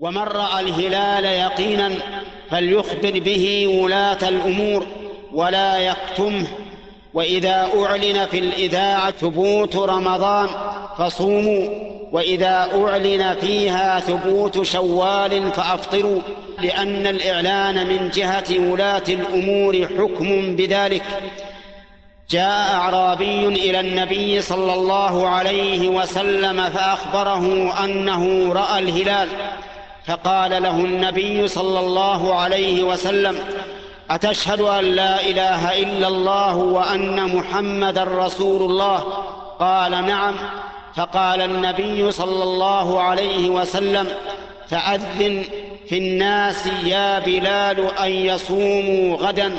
ومن رأى الهلال يقينا فليخبر به ولاة الأمور ولا يكتمه. وإذا أعلن في الإذاعة ثبوت رمضان فصوموا وإذا أعلن فيها ثبوت شوال فأفطروا لأن الإعلان من جهة ولاة الأمور حكم بذلك. جاء أعرابي إلى النبي صلى الله عليه وسلم فأخبره أنه رأى الهلال فقال له النبي صلى الله عليه وسلم أتشهد أن لا إله إلا الله وأن محمدا رسول الله؟ قال نعم. فقال النبي صلى الله عليه وسلم فأذن في الناس يا بلال أن يصوموا غدا.